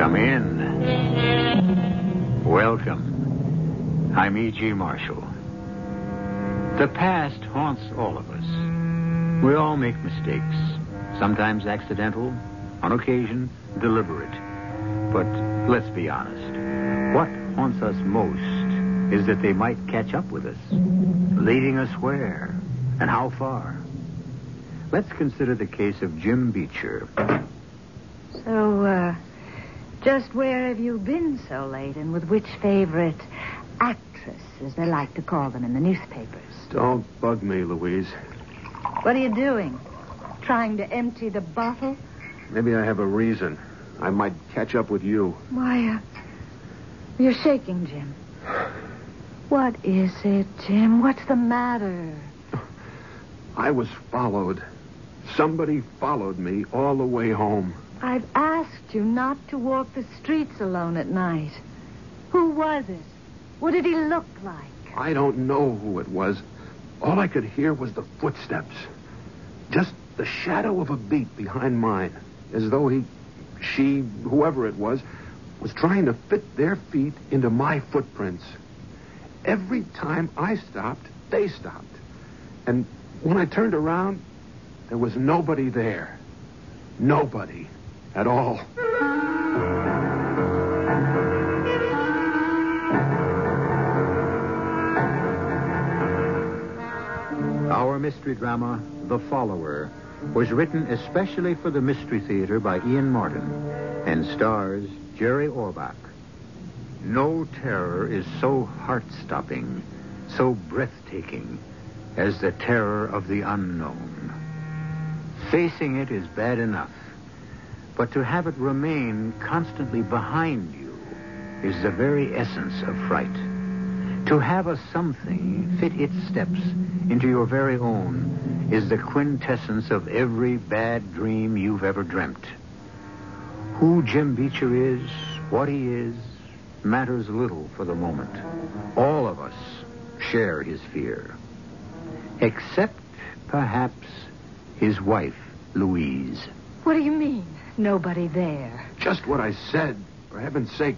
Come in. Welcome. I'm E.G. Marshall. The past haunts all of us. We all make mistakes, sometimes accidental, on occasion deliberate. But let's be honest. What haunts us most is that they might catch up with us, leading us where and how far. Let's consider the case of Jim Beecher. So, uh, just where have you been so late, and with which favorite actress, as they like to call them in the newspapers? Don't bug me, Louise. What are you doing? Trying to empty the bottle? Maybe I have a reason. I might catch up with you. Why, uh, you're shaking, Jim. What is it, Jim? What's the matter? I was followed. Somebody followed me all the way home. I've asked you not to walk the streets alone at night. Who was it? What did he look like? I don't know who it was. All I could hear was the footsteps. Just the shadow of a beat behind mine. As though he, she, whoever it was, was trying to fit their feet into my footprints. Every time I stopped, they stopped. And when I turned around, there was nobody there. Nobody at all. Our mystery drama, The Follower, was written especially for the Mystery Theater by Ian Martin and stars Jerry Orbach. No terror is so heart stopping, so breathtaking as the terror of the unknown. Facing it is bad enough, but to have it remain constantly behind you is the very essence of fright. To have a something fit its steps into your very own is the quintessence of every bad dream you've ever dreamt. Who Jim Beecher is, what he is, matters little for the moment. All of us share his fear. Except, perhaps, his wife, Louise. What do you mean? Nobody there. Just what I said. For heaven's sake,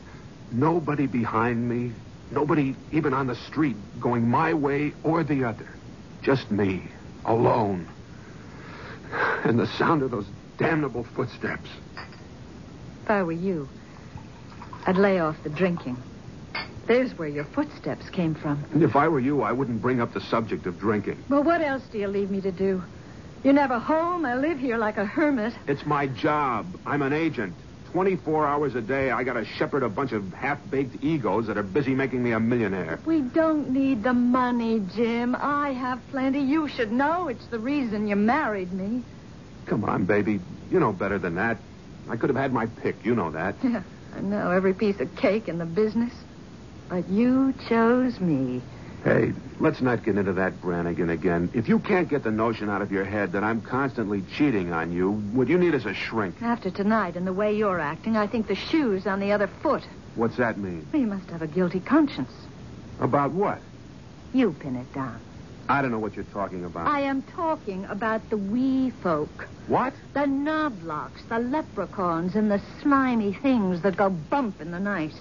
nobody behind me, nobody even on the street going my way or the other. Just me, alone. And the sound of those damnable footsteps. If I were you, I'd lay off the drinking. There's where your footsteps came from. And if I were you, I wouldn't bring up the subject of drinking. Well, what else do you leave me to do? You're never home. I live here like a hermit. It's my job. I'm an agent. 24 hours a day, I gotta shepherd a bunch of half-baked egos that are busy making me a millionaire. We don't need the money, Jim. I have plenty. You should know it's the reason you married me. Come on, baby. You know better than that. I could have had my pick. You know that. Yeah, I know every piece of cake in the business. But you chose me. Hey, let's not get into that Brannigan again. If you can't get the notion out of your head that I'm constantly cheating on you, what you need is a shrink. After tonight and the way you're acting, I think the shoe's on the other foot. What's that mean? Well, you must have a guilty conscience. About what? You pin it down. I don't know what you're talking about. I am talking about the wee folk. What? The knobblocks, the leprechauns, and the slimy things that go bump in the night.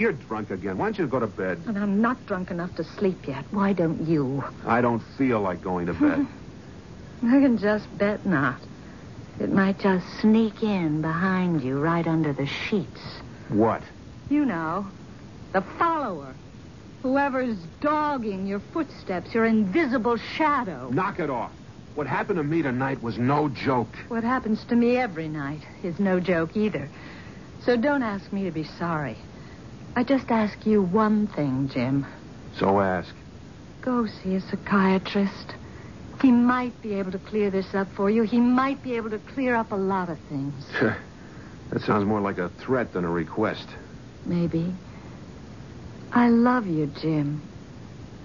You're drunk again. Why don't you go to bed? And I'm not drunk enough to sleep yet. Why don't you? I don't feel like going to bed. I can just bet not. It might just sneak in behind you right under the sheets. what? You know, the follower. Whoever's dogging your footsteps, your invisible shadow. Knock it off. What happened to me tonight was no joke. What happens to me every night is no joke either. So don't ask me to be sorry. I just ask you one thing, Jim. So ask. Go see a psychiatrist. He might be able to clear this up for you. He might be able to clear up a lot of things. that sounds more like a threat than a request. Maybe. I love you, Jim.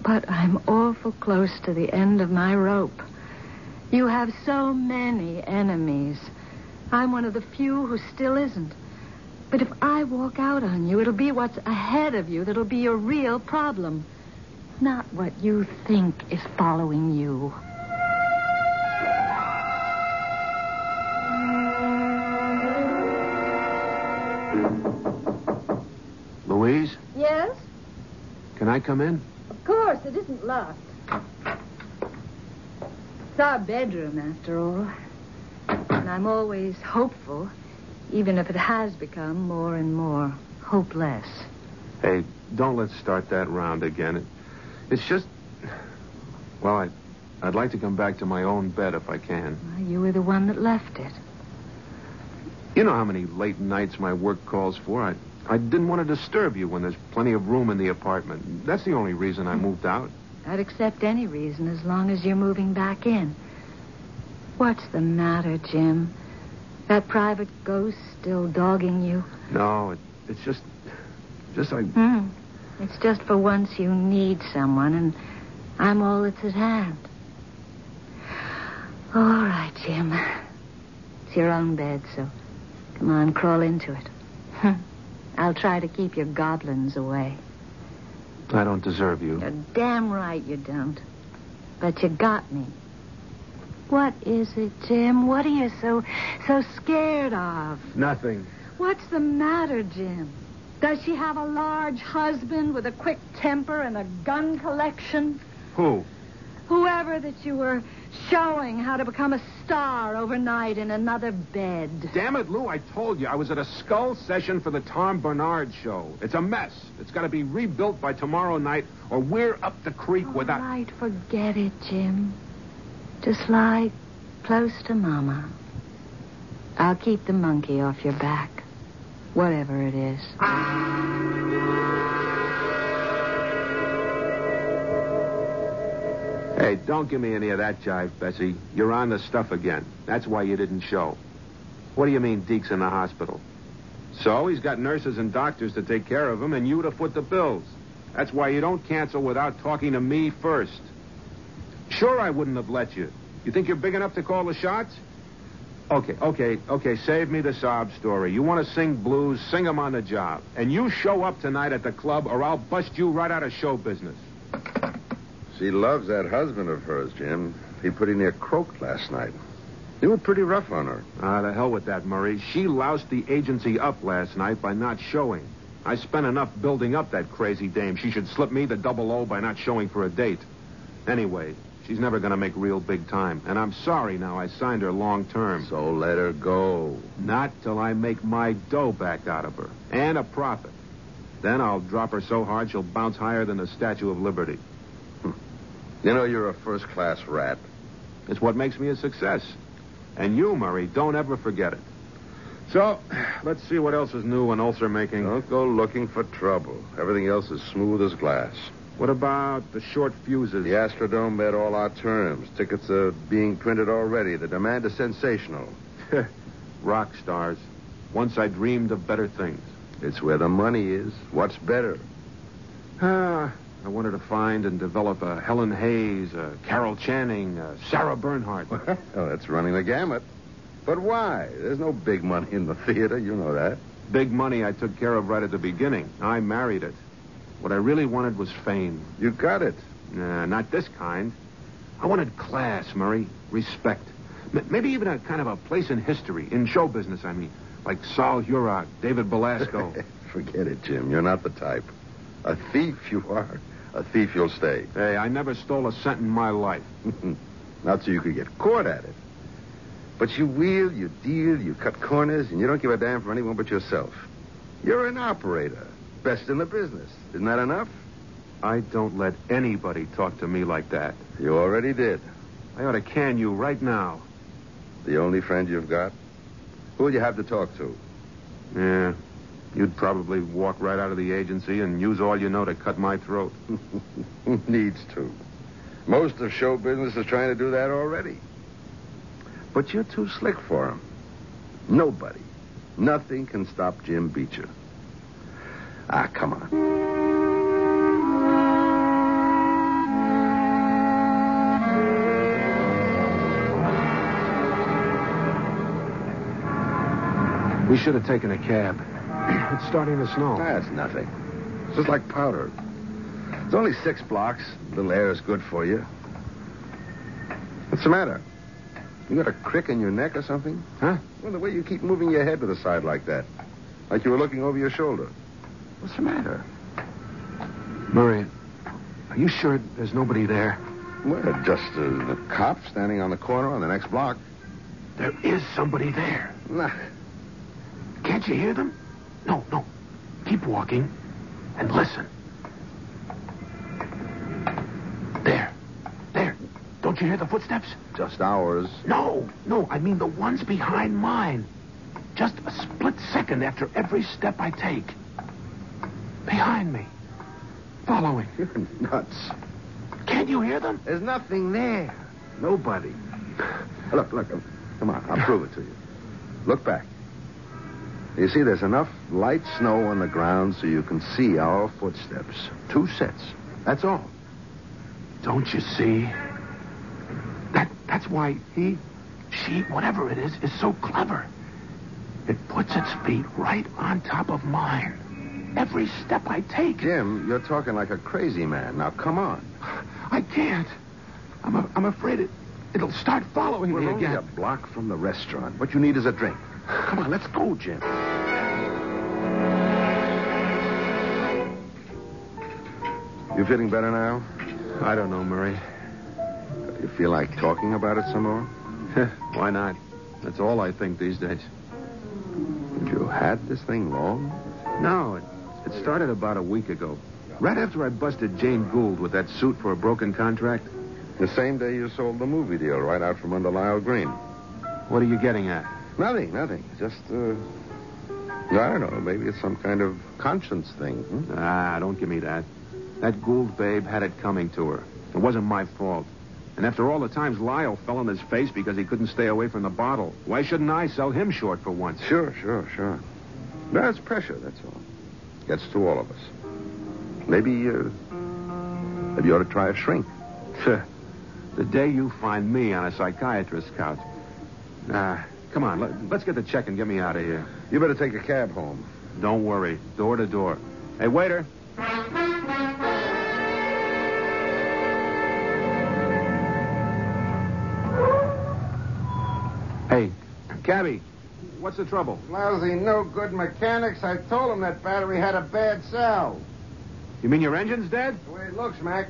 But I'm awful close to the end of my rope. You have so many enemies. I'm one of the few who still isn't. But if I walk out on you, it'll be what's ahead of you that'll be your real problem. Not what you think is following you. Louise, Yes? can I come in? Of course, it isn't locked. It's our bedroom, after all. And I'm always hopeful, even if it has become more and more hopeless. Hey, don't let's start that round again. It, it's just. Well, I, I'd like to come back to my own bed if I can. Well, you were the one that left it. You know how many late nights my work calls for? I, I didn't want to disturb you when there's plenty of room in the apartment. That's the only reason I moved out. I'd accept any reason as long as you're moving back in. What's the matter, Jim? That private ghost still dogging you? No, it, it's just. Just I. Hmm. It's just for once you need someone, and I'm all that's at hand. All right, Jim. It's your own bed, so come on, crawl into it. I'll try to keep your goblins away. I don't deserve you. You're damn right you don't. But you got me. What is it, Jim? What are you so so scared of? Nothing. What's the matter, Jim? Does she have a large husband with a quick temper and a gun collection? Who? Whoever that you were showing how to become a star overnight in another bed. Damn it, Lou, I told you. I was at a skull session for the Tom Bernard show. It's a mess. It's got to be rebuilt by tomorrow night, or we're up the creek All without. right, forget it, Jim. Just lie close to Mama. I'll keep the monkey off your back, whatever it is. Hey, don't give me any of that jive, Bessie. You're on the stuff again. That's why you didn't show. What do you mean Deke's in the hospital? So he's got nurses and doctors to take care of him, and you to foot the bills. That's why you don't cancel without talking to me first. Sure, I wouldn't have let you. You think you're big enough to call the shots? Okay, okay, okay, save me the sob story. You want to sing blues, sing 'em on the job. And you show up tonight at the club, or I'll bust you right out of show business. She loves that husband of hers, Jim. He pretty near croaked last night. You were pretty rough on her. Ah, the hell with that, Murray. She loused the agency up last night by not showing. I spent enough building up that crazy dame. She should slip me the double O by not showing for a date. Anyway, she's never going to make real big time. And I'm sorry now I signed her long term. So let her go. Not till I make my dough back out of her. And a profit. Then I'll drop her so hard she'll bounce higher than the Statue of Liberty. Hmm. You know you're a first class rat. It's what makes me a success. And you, Murray, don't ever forget it. So, let's see what else is new in ulcer making. Don't go looking for trouble. Everything else is smooth as glass. What about the short fuses? The Astrodome met all our terms. Tickets are being printed already. The demand is sensational. Rock stars. Once I dreamed of better things. It's where the money is. What's better? Ah, I wanted to find and develop a Helen Hayes, a Carol Channing, a Sarah Bernhardt. oh, that's running the gamut. But why? There's no big money in the theater. You know that. Big money I took care of right at the beginning. I married it. What I really wanted was fame. You got it. Nah, not this kind. I wanted class, Murray. Respect. M- maybe even a kind of a place in history, in show business, I mean. Like Sol Hurok, David Belasco. Forget it, Jim. You're not the type. A thief you are. A thief you'll stay. Hey, I never stole a cent in my life. not so you could get caught at it. But you wheel, you deal, you cut corners, and you don't give a damn for anyone but yourself. You're an operator. Best in the business. Isn't that enough? I don't let anybody talk to me like that. You already did. I ought to can you right now. The only friend you've got? Who'll you have to talk to? Yeah. You'd probably walk right out of the agency and use all you know to cut my throat. Who needs to? Most of show business is trying to do that already. But you're too slick for him. Nobody, nothing can stop Jim Beecher. Ah, come on. We should have taken a cab. It's starting to snow. That's nothing. It's just like powder. It's only six blocks. A little air is good for you. What's the matter? You got a crick in your neck or something? Huh? Well, the way you keep moving your head to the side like that. Like you were looking over your shoulder. What's the matter? Murray, are you sure there's nobody there? Well, just uh, the cop standing on the corner on the next block. There is somebody there. Nah. Can't you hear them? No, no. Keep walking and listen. There. There. Don't you hear the footsteps? Just ours. No, no. I mean the ones behind mine. Just a split second after every step I take. Behind me. Following. You're nuts. Can't you hear them? There's nothing there. Nobody. Look, look. Come on, I'll prove it to you. Look back. You see, there's enough light snow on the ground so you can see our footsteps. Two sets. That's all. Don't you see? That that's why he, she, whatever it is, is so clever. It puts its feet right on top of mine. Every step I take. Jim, you're talking like a crazy man. Now, come on. I can't. I'm a, I'm afraid it it'll start following We're me only again. a block from the restaurant. What you need is a drink. Come on, let's go, Jim. You feeling better now? I don't know, Murray. Do you feel like talking about it some more? Why not? That's all I think these days. You had this thing long? No, it, it started about a week ago. Right after I busted Jane Gould with that suit for a broken contract. The same day you sold the movie deal right out from under Lyle Green. What are you getting at? Nothing, nothing. Just, uh, I don't know. Maybe it's some kind of conscience thing. Hmm? Ah, don't give me that. That Gould babe had it coming to her. It wasn't my fault. And after all the times Lyle fell on his face because he couldn't stay away from the bottle, why shouldn't I sell him short for once? Sure, sure, sure. That's pressure, that's all. Gets to all of us. Maybe, uh, maybe you ought to try a shrink. the day you find me on a psychiatrist's couch. Nah, come on, let, let's get the check and get me out of here. You better take a cab home. Don't worry, door to door. Hey, waiter. Hey, cabby what's the trouble? Lousy, no good mechanics. I told him that battery had a bad cell. You mean your engine's dead? The way it looks, Mac.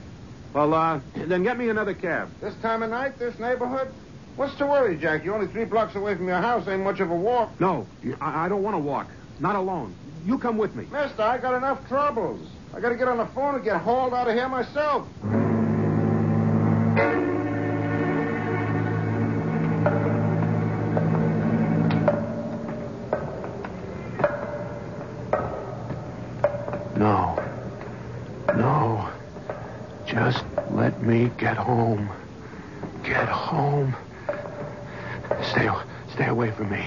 Well, uh, then get me another cab. This time of night, this neighborhood? What's to worry, Jack? You're only three blocks away from your house. Ain't much of a walk. No, I, I don't want to walk. Not alone. You come with me. Mister, I got enough troubles. I got to get on the phone and get hauled out of here myself. Me get home. Get home. Stay, stay away from me.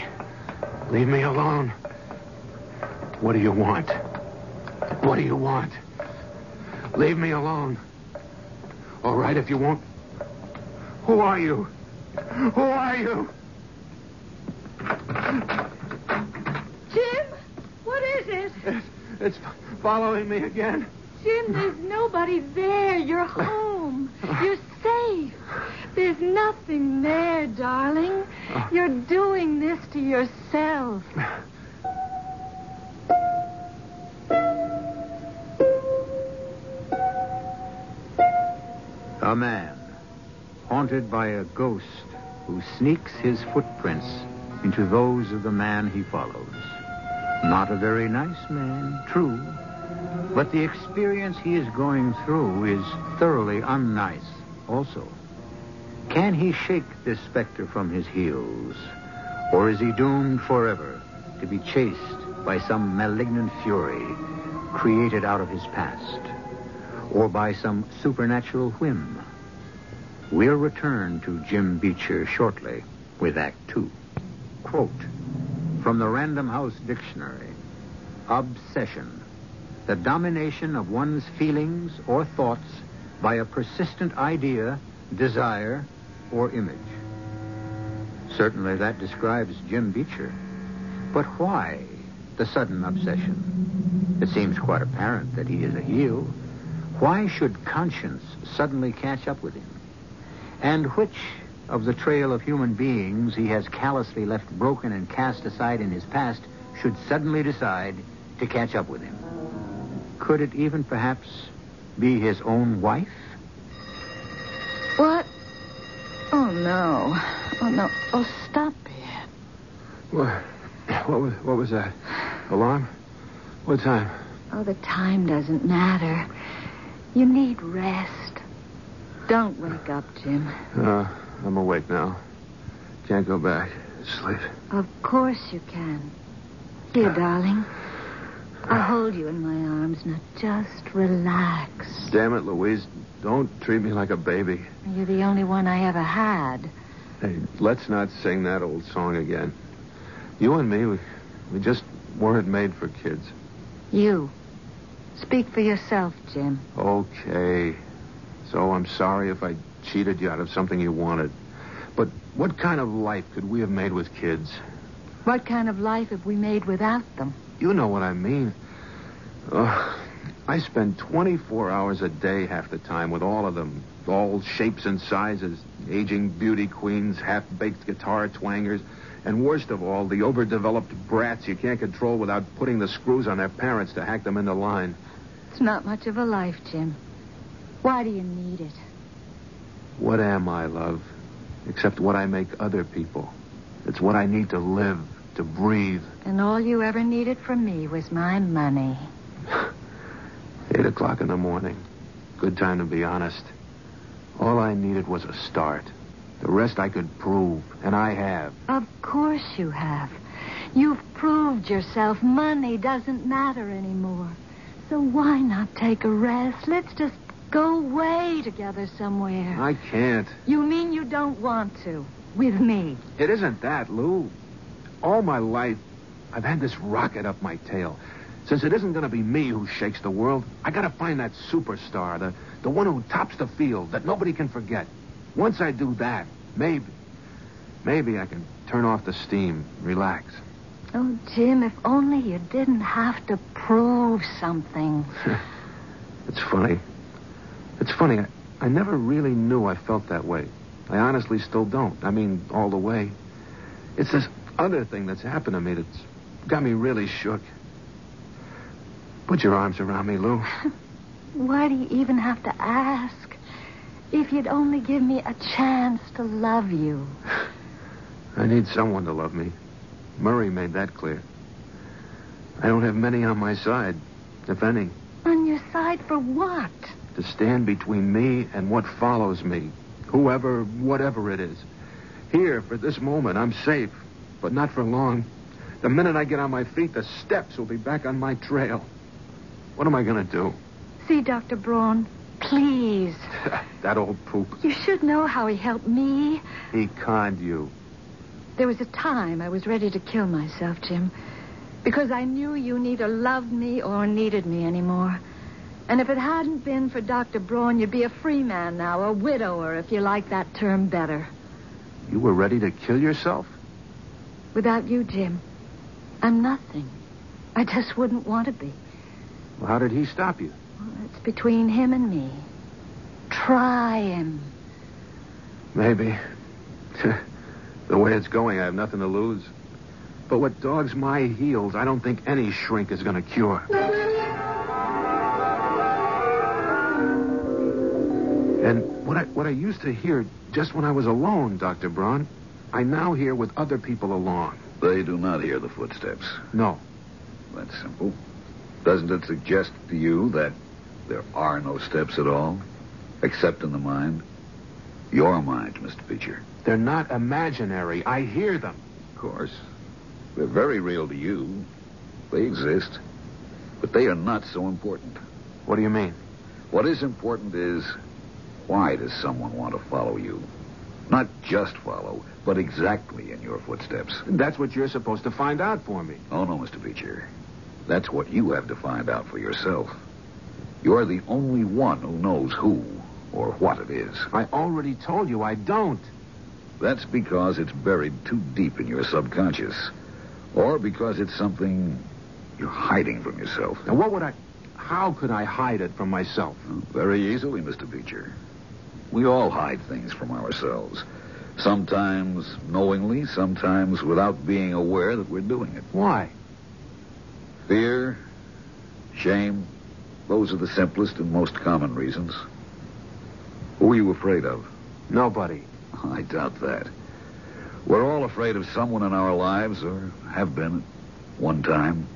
Leave me alone. What do you want? What do you want? Leave me alone. All right, if you won't. Who are you? Who are you? Jim, what is it? It's, it's following me again. Jim, there's nobody there. You're home. You're safe. There's nothing there, darling. You're doing this to yourself. A man haunted by a ghost who sneaks his footprints into those of the man he follows. Not a very nice man, true, but the experience he is going through is thoroughly unnice also. Can he shake this specter from his heels? Or is he doomed forever to be chased by some malignant fury created out of his past? Or by some supernatural whim? We'll return to Jim Beecher shortly with Act Two. Quote from the Random House Dictionary Obsession, the domination of one's feelings or thoughts by a persistent idea, desire, or image. Certainly that describes Jim Beecher. But why the sudden obsession? It seems quite apparent that he is a heel. Why should conscience suddenly catch up with him? And which of the trail of human beings he has callously left broken and cast aside in his past should suddenly decide to catch up with him? Could it even perhaps be his own wife? What? Oh, no. Oh, no. Oh, stop it. What? What was, what was that? Alarm? What time? Oh, the time doesn't matter. You need rest. Don't wake up, Jim. Uh, I'm awake now. Can't go back. Sleep. Of course you can. Here, darling. I'll hold you in my arms. Now just relax. Damn it, Louise. Don't treat me like a baby. You're the only one I ever had. Hey, let's not sing that old song again. You and me, we, we just weren't made for kids. You. Speak for yourself, Jim. Okay. So I'm sorry if I cheated you out of something you wanted. But what kind of life could we have made with kids? What kind of life have we made without them? You know what I mean. Uh, I spend 24 hours a day half the time with all of them. All shapes and sizes. Aging beauty queens, half-baked guitar twangers, and worst of all, the overdeveloped brats you can't control without putting the screws on their parents to hack them into line. It's not much of a life, Jim. Why do you need it? What am I, love? Except what I make other people. It's what I need to live, to breathe. And all you ever needed from me was my money. Eight o'clock in the morning. Good time to be honest. All I needed was a start. The rest I could prove, and I have. Of course you have. You've proved yourself. Money doesn't matter anymore. So why not take a rest? Let's just go away together somewhere. I can't. You mean you don't want to? With me? It isn't that, Lou. All my life, I've had this rocket up my tail. Since it isn't going to be me who shakes the world, I got to find that superstar, the, the one who tops the field, that nobody can forget. Once I do that, maybe, maybe I can turn off the steam, relax. Oh, Jim, if only you didn't have to prove something. it's funny. It's funny. I, I never really knew I felt that way. I honestly still don't. I mean, all the way. It's this other thing that's happened to me that's got me really shook. Put your arms around me, Lou. Why do you even have to ask? If you'd only give me a chance to love you. I need someone to love me. Murray made that clear. I don't have many on my side, if any, On your side for what? to stand between me and what follows me. Whoever, whatever it is. Here, for this moment, I'm safe, but not for long. The minute I get on my feet, the steps will be back on my trail. What am I going to do? See, Dr. Braun, please. that old poop. You should know how he helped me. He conned you. There was a time I was ready to kill myself, Jim, because I knew you neither loved me or needed me anymore. And if it hadn't been for Dr. Braun, you'd be a free man now, a widower, if you like that term better. You were ready to kill yourself? Without you, Jim, I'm nothing. I just wouldn't want to be. Well, how did he stop you? It's between him and me. Try him. Maybe. the way it's going, I have nothing to lose. But what dogs my heels, I don't think any shrink is going to cure. And what I, what I used to hear just when I was alone, Dr. Braun, I now hear with other people along. They do not hear the footsteps. No. That's simple. Doesn't it suggest to you that there are no steps at all, except in the mind? Your mind, Mr. Beecher. They're not imaginary. I hear them. Of course. They're very real to you. They exist. But they are not so important. What do you mean? What is important is why does someone want to follow you? Not just follow, but exactly in your footsteps. That's what you're supposed to find out for me. Oh, no, Mr. Beecher. That's what you have to find out for yourself. You're the only one who knows who or what it is. I already told you I don't. That's because it's buried too deep in your subconscious. Or because it's something you're hiding from yourself. Now, what would I. How could I hide it from myself? Very easily, Mr. Beecher. We all hide things from ourselves. Sometimes knowingly, sometimes without being aware that we're doing it. Why? Fear, shame, those are the simplest and most common reasons. Who are you afraid of? Nobody. I doubt that. We're all afraid of someone in our lives, or have been at one time.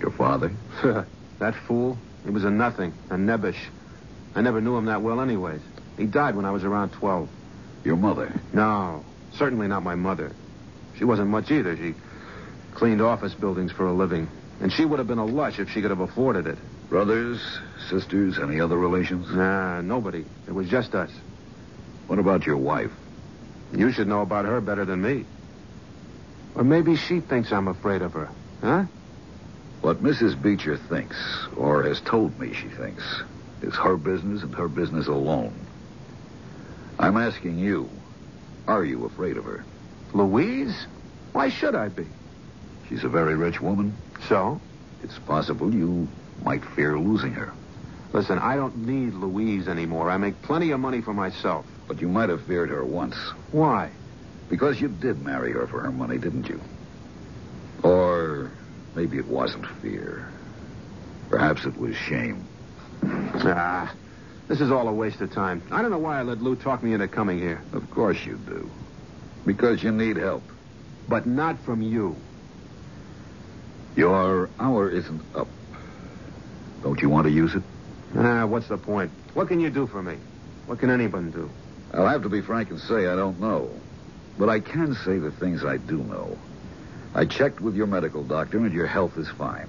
Your father? that fool? He was a nothing, a nebbish. I never knew him that well, anyways. He died when I was around 12. Your mother? No, certainly not my mother. She wasn't much either. She cleaned office buildings for a living. And she would have been a lush if she could have afforded it. Brothers, sisters, any other relations? Nah, nobody. It was just us. What about your wife? You should know about her better than me. Or maybe she thinks I'm afraid of her. Huh? What Mrs. Beecher thinks, or has told me she thinks, is her business and her business alone. I'm asking you, are you afraid of her? Louise? Why should I be? She's a very rich woman. So? It's possible you might fear losing her. Listen, I don't need Louise anymore. I make plenty of money for myself. But you might have feared her once. Why? Because you did marry her for her money, didn't you? Or maybe it wasn't fear. Perhaps it was shame. Ah, this is all a waste of time. I don't know why I let Lou talk me into coming here. Of course you do. Because you need help. But not from you. Your hour isn't up. Don't you want to use it? Ah, what's the point? What can you do for me? What can anyone do? I'll have to be frank and say I don't know. But I can say the things I do know. I checked with your medical doctor, and your health is fine.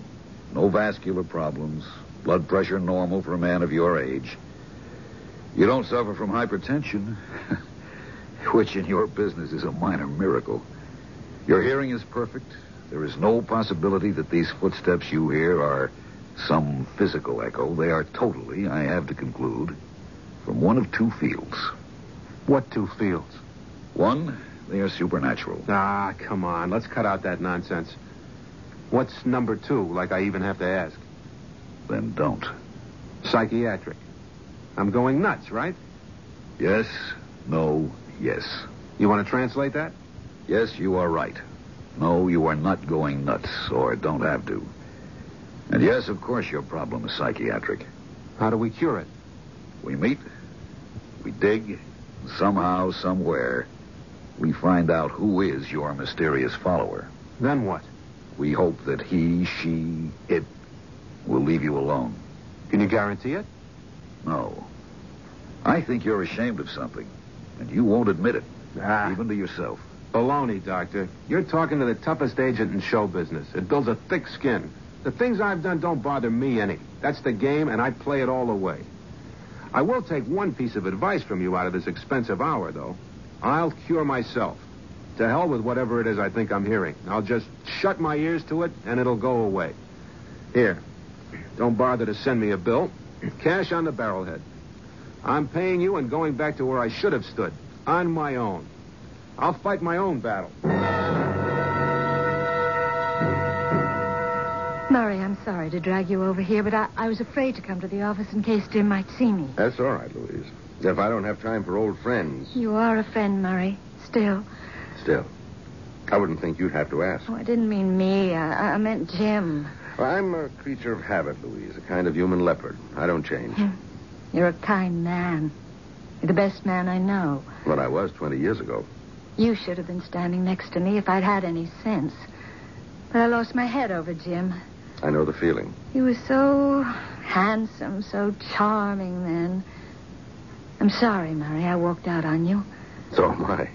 No vascular problems, blood pressure normal for a man of your age. You don't suffer from hypertension, which in your business is a minor miracle. Your hearing is perfect. There is no possibility that these footsteps you hear are some physical echo. They are totally, I have to conclude, from one of two fields. What two fields? One, they are supernatural. Ah, come on. Let's cut out that nonsense. What's number two, like I even have to ask? Then don't. Psychiatric. I'm going nuts, right? Yes, no, yes. You want to translate that? Yes, you are right. No, you are not going nuts, or don't have to. And yes, of course, your problem is psychiatric. How do we cure it? We meet, we dig, and somehow, somewhere, we find out who is your mysterious follower. Then what? We hope that he, she, it will leave you alone. Can you guarantee it? No. I think you're ashamed of something, and you won't admit it, Ah. even to yourself. Baloney, Doctor. You're talking to the toughest agent in show business. It builds a thick skin. The things I've done don't bother me any. That's the game, and I play it all the way. I will take one piece of advice from you out of this expensive hour, though. I'll cure myself. To hell with whatever it is I think I'm hearing. I'll just shut my ears to it, and it'll go away. Here. Don't bother to send me a bill. Cash on the barrelhead. I'm paying you and going back to where I should have stood. On my own. I'll fight my own battle. Murray, I'm sorry to drag you over here, but I, I was afraid to come to the office in case Jim might see me. That's all right, Louise. If I don't have time for old friends, You are a friend, Murray. Still. still. I wouldn't think you'd have to ask. Oh, I didn't mean me. I, I meant Jim. I'm a creature of habit, Louise, a kind of human leopard. I don't change. Hmm. You're a kind man. You're the best man I know. Well, I was 20 years ago. You should have been standing next to me if I'd had any sense. But I lost my head over Jim. I know the feeling. He was so handsome, so charming then. I'm sorry, Murray. I walked out on you. So am I.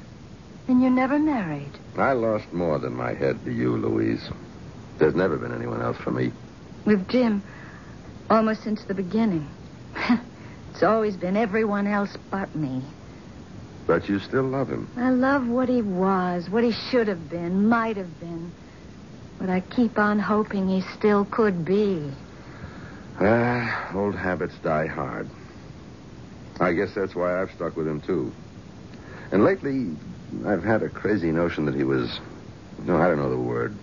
And you never married. I lost more than my head to you, Louise. There's never been anyone else for me. With Jim, almost since the beginning. it's always been everyone else but me. But you still love him. I love what he was, what he should have been, might have been. But I keep on hoping he still could be. Ah, old habits die hard. I guess that's why I've stuck with him, too. And lately, I've had a crazy notion that he was, no, I don't know the word,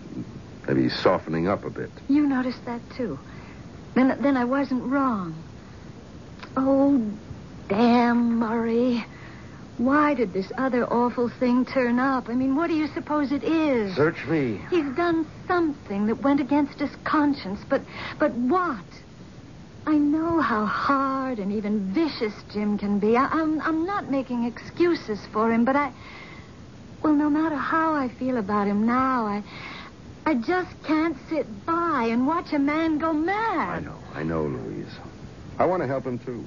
maybe softening up a bit. You noticed that too. Then then I wasn't wrong. Oh, damn, Murray. Why did this other awful thing turn up? I mean, what do you suppose it is? Search me. He's done something that went against his conscience, but but what? I know how hard and even vicious Jim can be. I, I'm I'm not making excuses for him, but I well, no matter how I feel about him now, I I just can't sit by and watch a man go mad. I know, I know, Louise. I want to help him, too.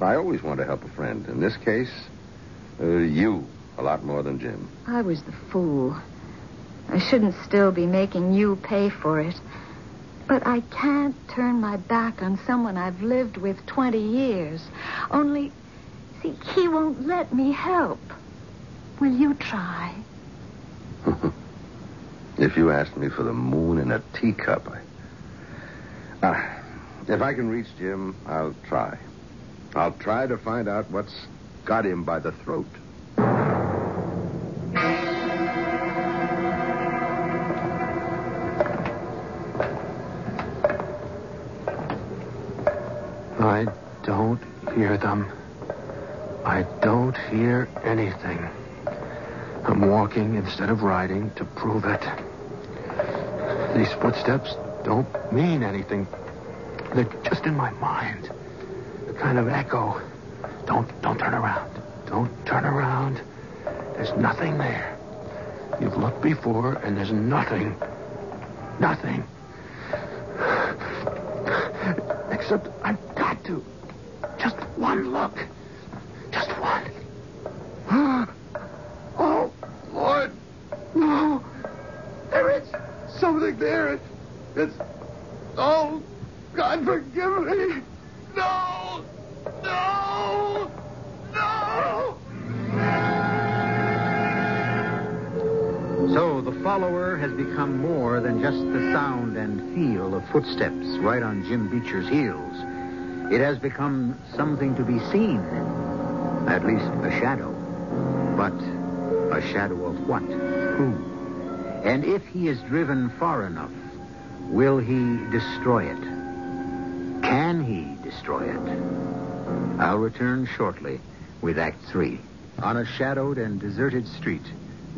I always want to help a friend. In this case, uh, you, a lot more than Jim. I was the fool. I shouldn't still be making you pay for it. But I can't turn my back on someone I've lived with 20 years. Only, see, he won't let me help. Will you try? If you asked me for the moon in a teacup, I. Ah, if I can reach Jim, I'll try. I'll try to find out what's got him by the throat. I don't hear them. I don't hear anything. I'm walking instead of riding to prove it. These footsteps don't mean anything. They're just in my mind. A kind of echo. Don't don't turn around. Don't turn around. There's nothing there. You've looked before and there's nothing. Nothing. Except I've got to. Just one look. Just one. Oh, Lord. No. There is something there. It, it's. Oh, God, forgive me. No. No. No. So the follower has become more than just the sound and feel of footsteps right on Jim Beecher's heels. It has become something to be seen. At least a shadow. But a shadow of what? Who? And if he is driven far enough, will he destroy it? Can he destroy it? I'll return shortly with Act Three. On a shadowed and deserted street,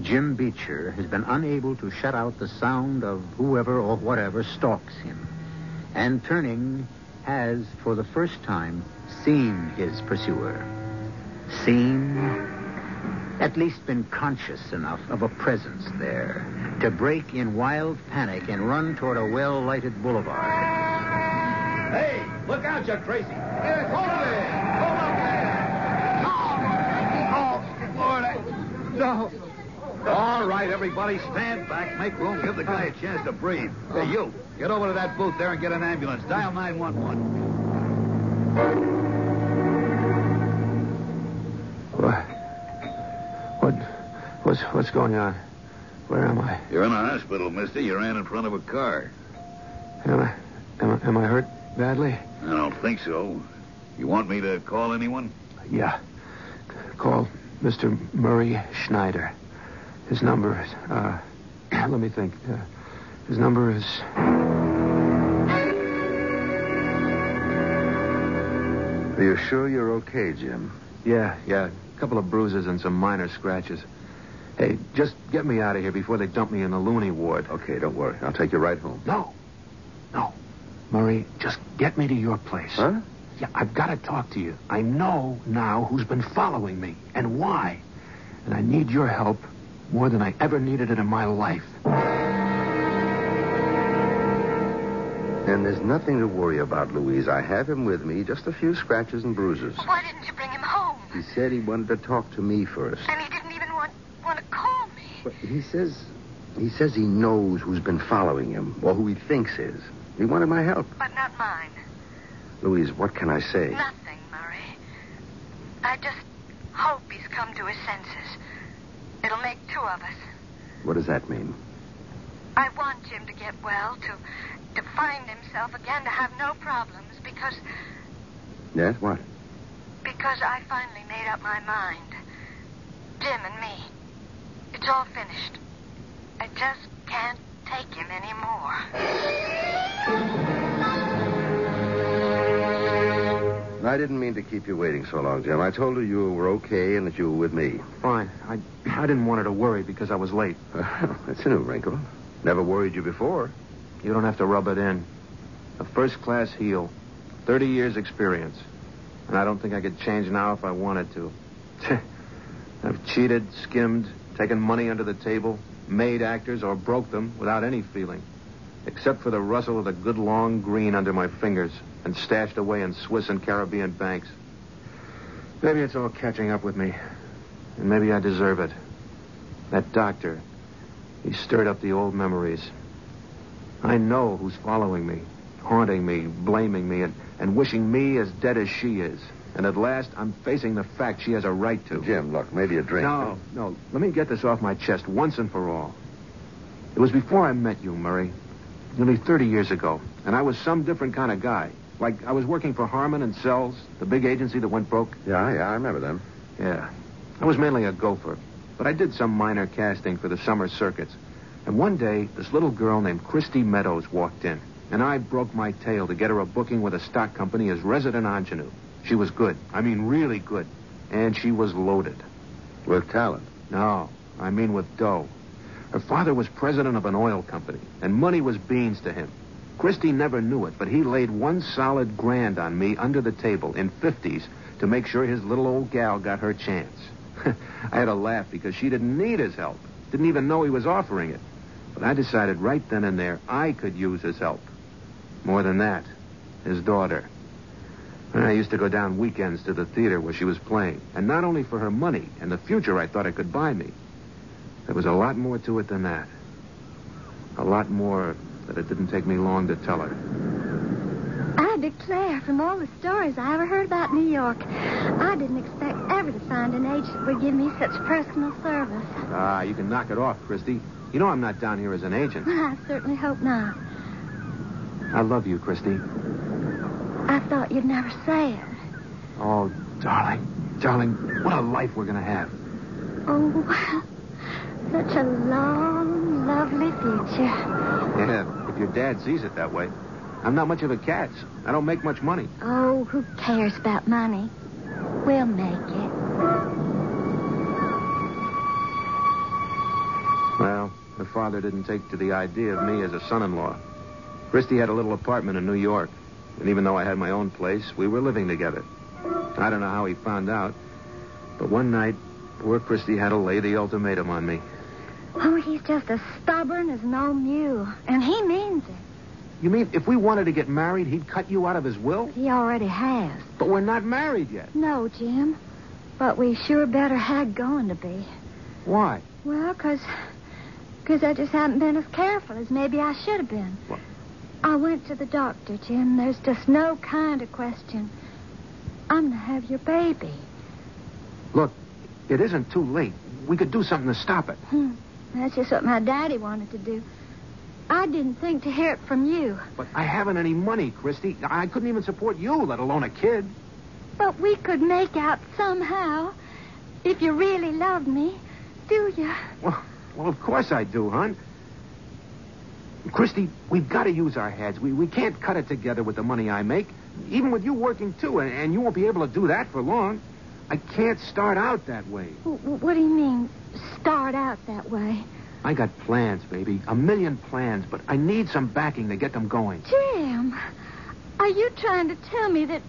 Jim Beecher has been unable to shut out the sound of whoever or whatever stalks him. And turning, has, for the first time, seen his pursuer. Seen, at least been conscious enough of a presence there to break in wild panic and run toward a well lighted boulevard. Hey, look out, you crazy. Here, hold it there. Hold up there. Oh, Lord, I... No. All right, everybody, stand back. Make room. Give the guy a chance to breathe. Hey, you, get over to that booth there and get an ambulance. Dial 911. What? What? What's what's going on? Where am I? You're in a hospital, mister. You ran in front of a car. Am I? Am I, am I hurt badly? I don't think so. You want me to call anyone? Yeah. Call Mr. Murray Schneider. His number is. Uh, let me think. Uh, his number is. Are you sure you're okay, Jim? Yeah, yeah. A couple of bruises and some minor scratches. Hey, just get me out of here before they dump me in the loony ward. Okay, don't worry. I'll take you right home. No. No. Murray, just get me to your place. Huh? Yeah, I've got to talk to you. I know now who's been following me and why. And I need your help more than I ever needed it in my life. And there's nothing to worry about, Louise. I have him with me, just a few scratches and bruises. Why didn't you bring him home? He said he wanted to talk to me first. And he didn't even want want to call me. But he says he says he knows who's been following him, or who he thinks is. He wanted my help. But not mine. Louise, what can I say? Nothing, Murray. I just hope he's come to his senses. It'll make two of us. What does that mean? I want Jim to get well, to to find himself again, to have no problems, because Yes, what? because I finally made up my mind. Jim and me. It's all finished. I just can't take him anymore. I didn't mean to keep you waiting so long, Jim. I told her you were okay and that you were with me. Fine. I, I didn't want her to worry because I was late. That's a new wrinkle. Never worried you before. You don't have to rub it in. A first class heel, 30 years experience. And I don't think I could change now if I wanted to. I've cheated, skimmed, taken money under the table, made actors, or broke them without any feeling. Except for the rustle of the good long green under my fingers and stashed away in Swiss and Caribbean banks. Maybe it's all catching up with me. And maybe I deserve it. That doctor, he stirred up the old memories. I know who's following me, haunting me, blaming me, and, and wishing me as dead as she is. And at last, I'm facing the fact she has a right to. Jim, look, maybe a drink. No, no. Let me get this off my chest once and for all. It was before I met you, Murray. Nearly 30 years ago. And I was some different kind of guy. Like I was working for Harmon and Sells, the big agency that went broke. Yeah, yeah, I remember them. Yeah. I was mainly a gopher. But I did some minor casting for the summer circuits. And one day, this little girl named Christy Meadows walked in. And I broke my tail to get her a booking with a stock company as resident ingenue. She was good. I mean, really good. And she was loaded. With talent? No, I mean with dough. Her father was president of an oil company, and money was beans to him. Christy never knew it, but he laid one solid grand on me under the table in 50s to make sure his little old gal got her chance. I had a laugh because she didn't need his help. Didn't even know he was offering it. But I decided right then and there I could use his help. More than that, his daughter. I used to go down weekends to the theater where she was playing. And not only for her money and the future I thought it could buy me. There was a lot more to it than that. A lot more that it didn't take me long to tell her. I declare, from all the stories I ever heard about New York, I didn't expect ever to find an agent that would give me such personal service. Ah, you can knock it off, Christy. You know I'm not down here as an agent. I certainly hope not. I love you, Christy. I thought you'd never say it. Oh, darling, darling, what a life we're going to have. Oh, such a long, lovely future. Yeah, if your dad sees it that way. I'm not much of a catch. I don't make much money. Oh, who cares about money? We'll make it. Well, her father didn't take to the idea of me as a son-in-law. Christy had a little apartment in New York, and even though I had my own place, we were living together. I don't know how he found out, but one night, poor Christy had to lay the ultimatum on me. Oh, he's just as stubborn as an old mule, and he means it. You mean if we wanted to get married, he'd cut you out of his will? He already has. But we're not married yet. No, Jim. But we sure better had going to be. Why? Well, 'cause because I just haven't been as careful as maybe I should have been. What? I went to the doctor, Jim. There's just no kind of question. I'm to have your baby. Look, it isn't too late. We could do something to stop it. Hmm. That's just what my daddy wanted to do. I didn't think to hear it from you. But I haven't any money, Christy. I couldn't even support you, let alone a kid. But we could make out somehow. If you really love me, do you? Well, well, of course I do, hon. Christy, we've got to use our heads. We, we can't cut it together with the money I make, even with you working too, and, and you won't be able to do that for long. I can't start out that way. W- What do you mean, start out that way? I got plans, baby. A million plans, but I need some backing to get them going. Jim, are you trying to tell me that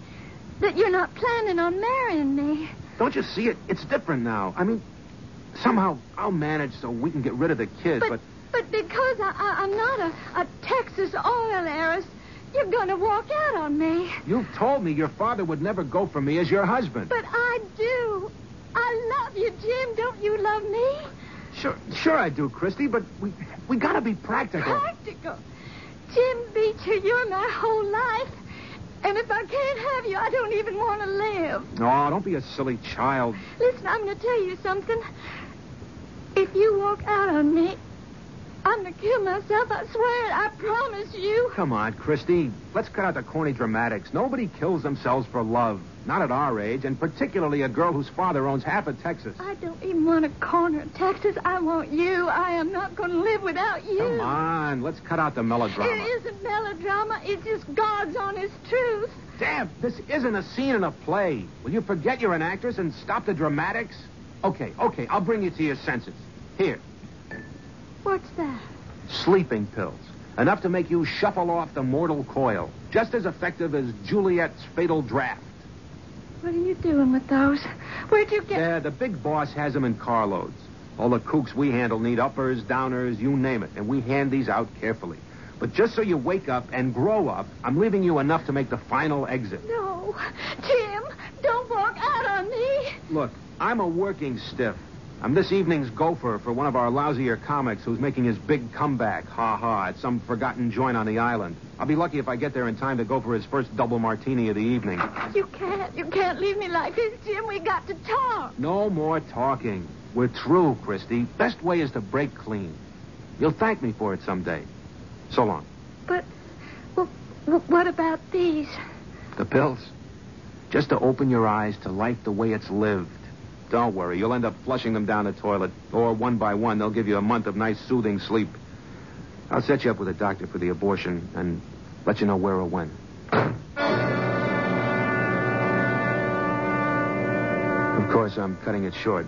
that you're not planning on marrying me? Don't you see it? It's different now. I mean, somehow I'll manage so we can get rid of the kid, but, But because I, I, I'm not a, a Texas oil heiress, you're going to walk out on me. you've told me your father would never go for me as your husband. But I do. I love you, Jim. Don't you love me? Sure, sure I do, Christy, but we we gotta be practical. Practical. Jim Beecher, you're my whole life. And if I can't have you, I don't even want to live. No, don't be a silly child. Listen, I'm going to tell you something. If you walk out on me, I'm going to kill myself. I swear it. I promise you. Come on, Christy. Let's cut out the corny dramatics. Nobody kills themselves for love. Not at our age, and particularly a girl whose father owns half of Texas. I don't even want a corner of Texas. I want you. I am not going to live without you. Come on, let's cut out the melodrama. It isn't melodrama. It's just God's honest truth. Damn, this isn't a scene in a play. Will you forget you're an actress and stop the dramatics? Okay, okay, I'll bring you to your senses. Here, What's that? sleeping pills. Enough to make you shuffle off the mortal coil. Just as effective as Juliet's fatal draft. What are you doing with those? Where'd you get... Yeah, the big boss has them in carloads. All the kooks we handle need uppers, downers, you name it, and we hand these out carefully. But just so you wake up and grow up, I'm leaving you enough to make the final exit. No. Jim, don't walk out on me. Look, I'm a working stiff. I'm this evening's gopher for one of our lousier comics who's making his big comeback, ha ha, at some forgotten joint on the island. I'll be lucky if I get there in time to go for his first double martini of the evening. You can't. You can't leave me like this, Jim. We got to talk. No more talking. We're through, Christy. Best way is to break clean. You'll thank me for it someday. So long. But, well, wh- what about these? The pills. Just to open your eyes to life the way it's lived. Don't worry, you'll end up flushing them down the toilet, or one by one, they'll give you a month of nice, soothing sleep. I'll set you up with a doctor for the abortion and let you know where or when. Of course, I'm cutting it short.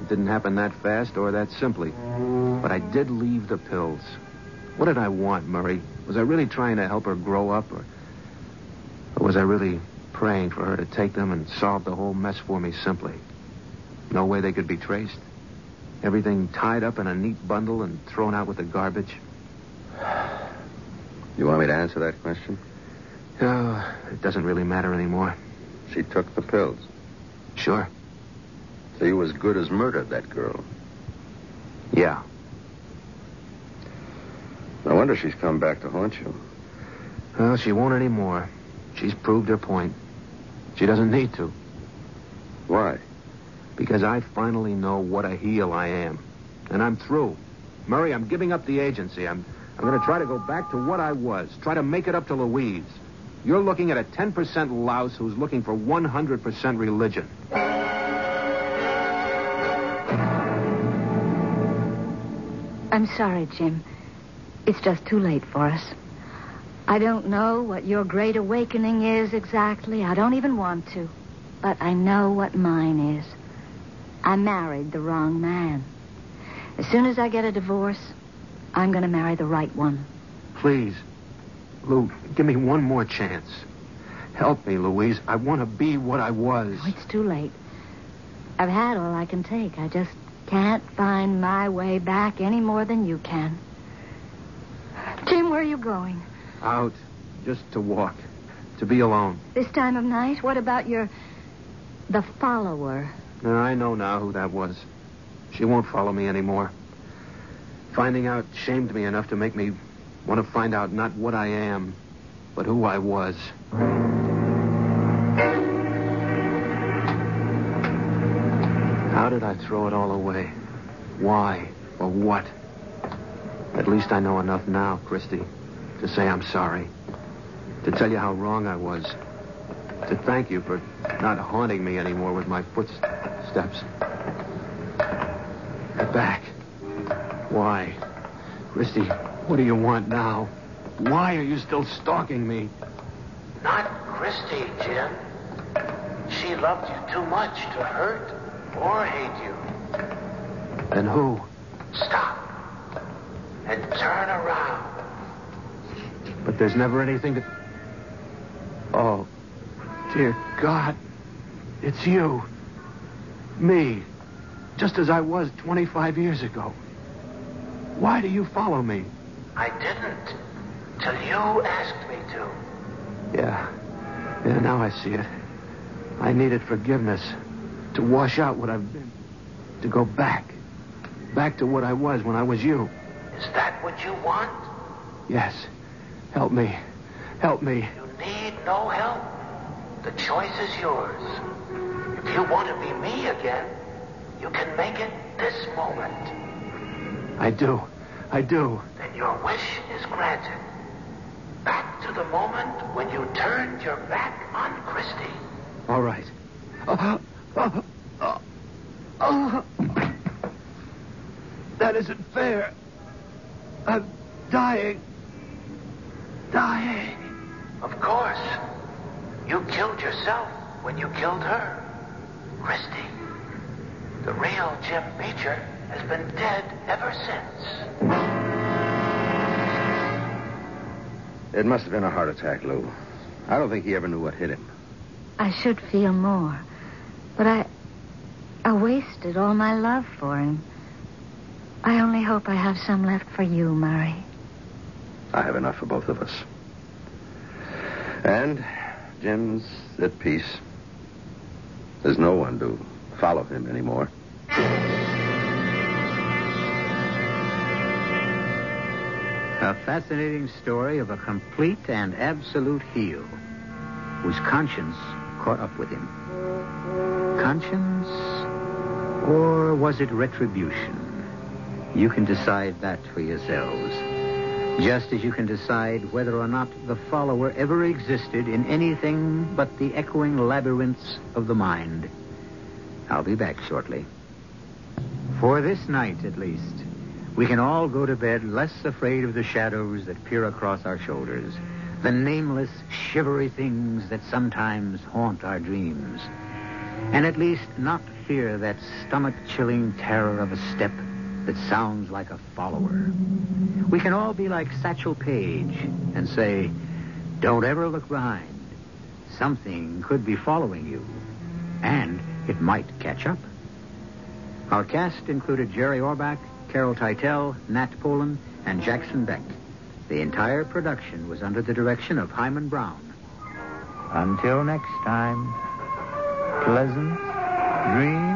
It didn't happen that fast or that simply. But I did leave the pills. What did I want, Murray? Was I really trying to help her grow up, or, or was I really praying for her to take them and solve the whole mess for me simply? No way they could be traced. Everything tied up in a neat bundle and thrown out with the garbage. You want me to answer that question? Oh, it doesn't really matter anymore. She took the pills. Sure. So you as good as murdered that girl. Yeah. No wonder she's come back to haunt you. Well, she won't anymore. She's proved her point. She doesn't need to. Why? Because I finally know what a heel I am. And I'm through. Murray, I'm giving up the agency. I'm, I'm going to try to go back to what I was. Try to make it up to Louise. You're looking at a 10% louse who's looking for 100% religion. I'm sorry, Jim. It's just too late for us. I don't know what your great awakening is exactly. I don't even want to. But I know what mine is. I married the wrong man. As soon as I get a divorce, I'm going to marry the right one. Please. Lou, give me one more chance. Help me, Louise. I want to be what I was. Oh, it's too late. I've had all I can take. I just can't find my way back any more than you can. Jim, where are you going? Out. Just to walk. To be alone. This time of night? What about your. the follower? Now, I know now who that was. She won't follow me anymore. Finding out shamed me enough to make me want to find out not what I am, but who I was. How did I throw it all away? Why? Or what? At least I know enough now, Christy, to say I'm sorry. To tell you how wrong I was. To thank you for not haunting me anymore with my footsteps. Get back. Why? Christy, what do you want now? Why are you still stalking me? Not Christy, Jim. She loved you too much to hurt or hate you. Then who? Stop. And turn around. But there's never anything to. Oh, dear God. It's you. Me. Just as I was 25 years ago. Why do you follow me? I didn't. Till you asked me to. Yeah. Yeah, now I see it. I needed forgiveness. To wash out what I've been. To go back. Back to what I was when I was you. Is that what you want? Yes. Help me. Help me. You need no help. The choice is yours. If you want to be me again, you can make it this moment. I do. I do. Then your wish is granted. Back to the moment when you turned your back on Christy. All right. Uh, uh, uh, uh, that isn't fair. I'm dying. Dying. Of course. You killed yourself when you killed her. Christy. The real Jim Beecher has been dead ever since. It must have been a heart attack, Lou. I don't think he ever knew what hit him. I should feel more. But I. I wasted all my love for him. I only hope I have some left for you, Murray. I have enough for both of us. And Jim's at peace. There's no one to follow him anymore. A fascinating story of a complete and absolute heel whose conscience caught up with him. Conscience, or was it retribution? You can decide that for yourselves. Just as you can decide whether or not the follower ever existed in anything but the echoing labyrinths of the mind. I'll be back shortly. For this night, at least, we can all go to bed less afraid of the shadows that peer across our shoulders, the nameless, shivery things that sometimes haunt our dreams, and at least not fear that stomach-chilling terror of a step that sounds like a follower. We can all be like Satchel Paige and say, don't ever look behind. Something could be following you, and it might catch up. Our cast included Jerry Orbach, Carol Teitel, Nat Polen, and Jackson Beck. The entire production was under the direction of Himan Brown. Until next time, pleasant dreams.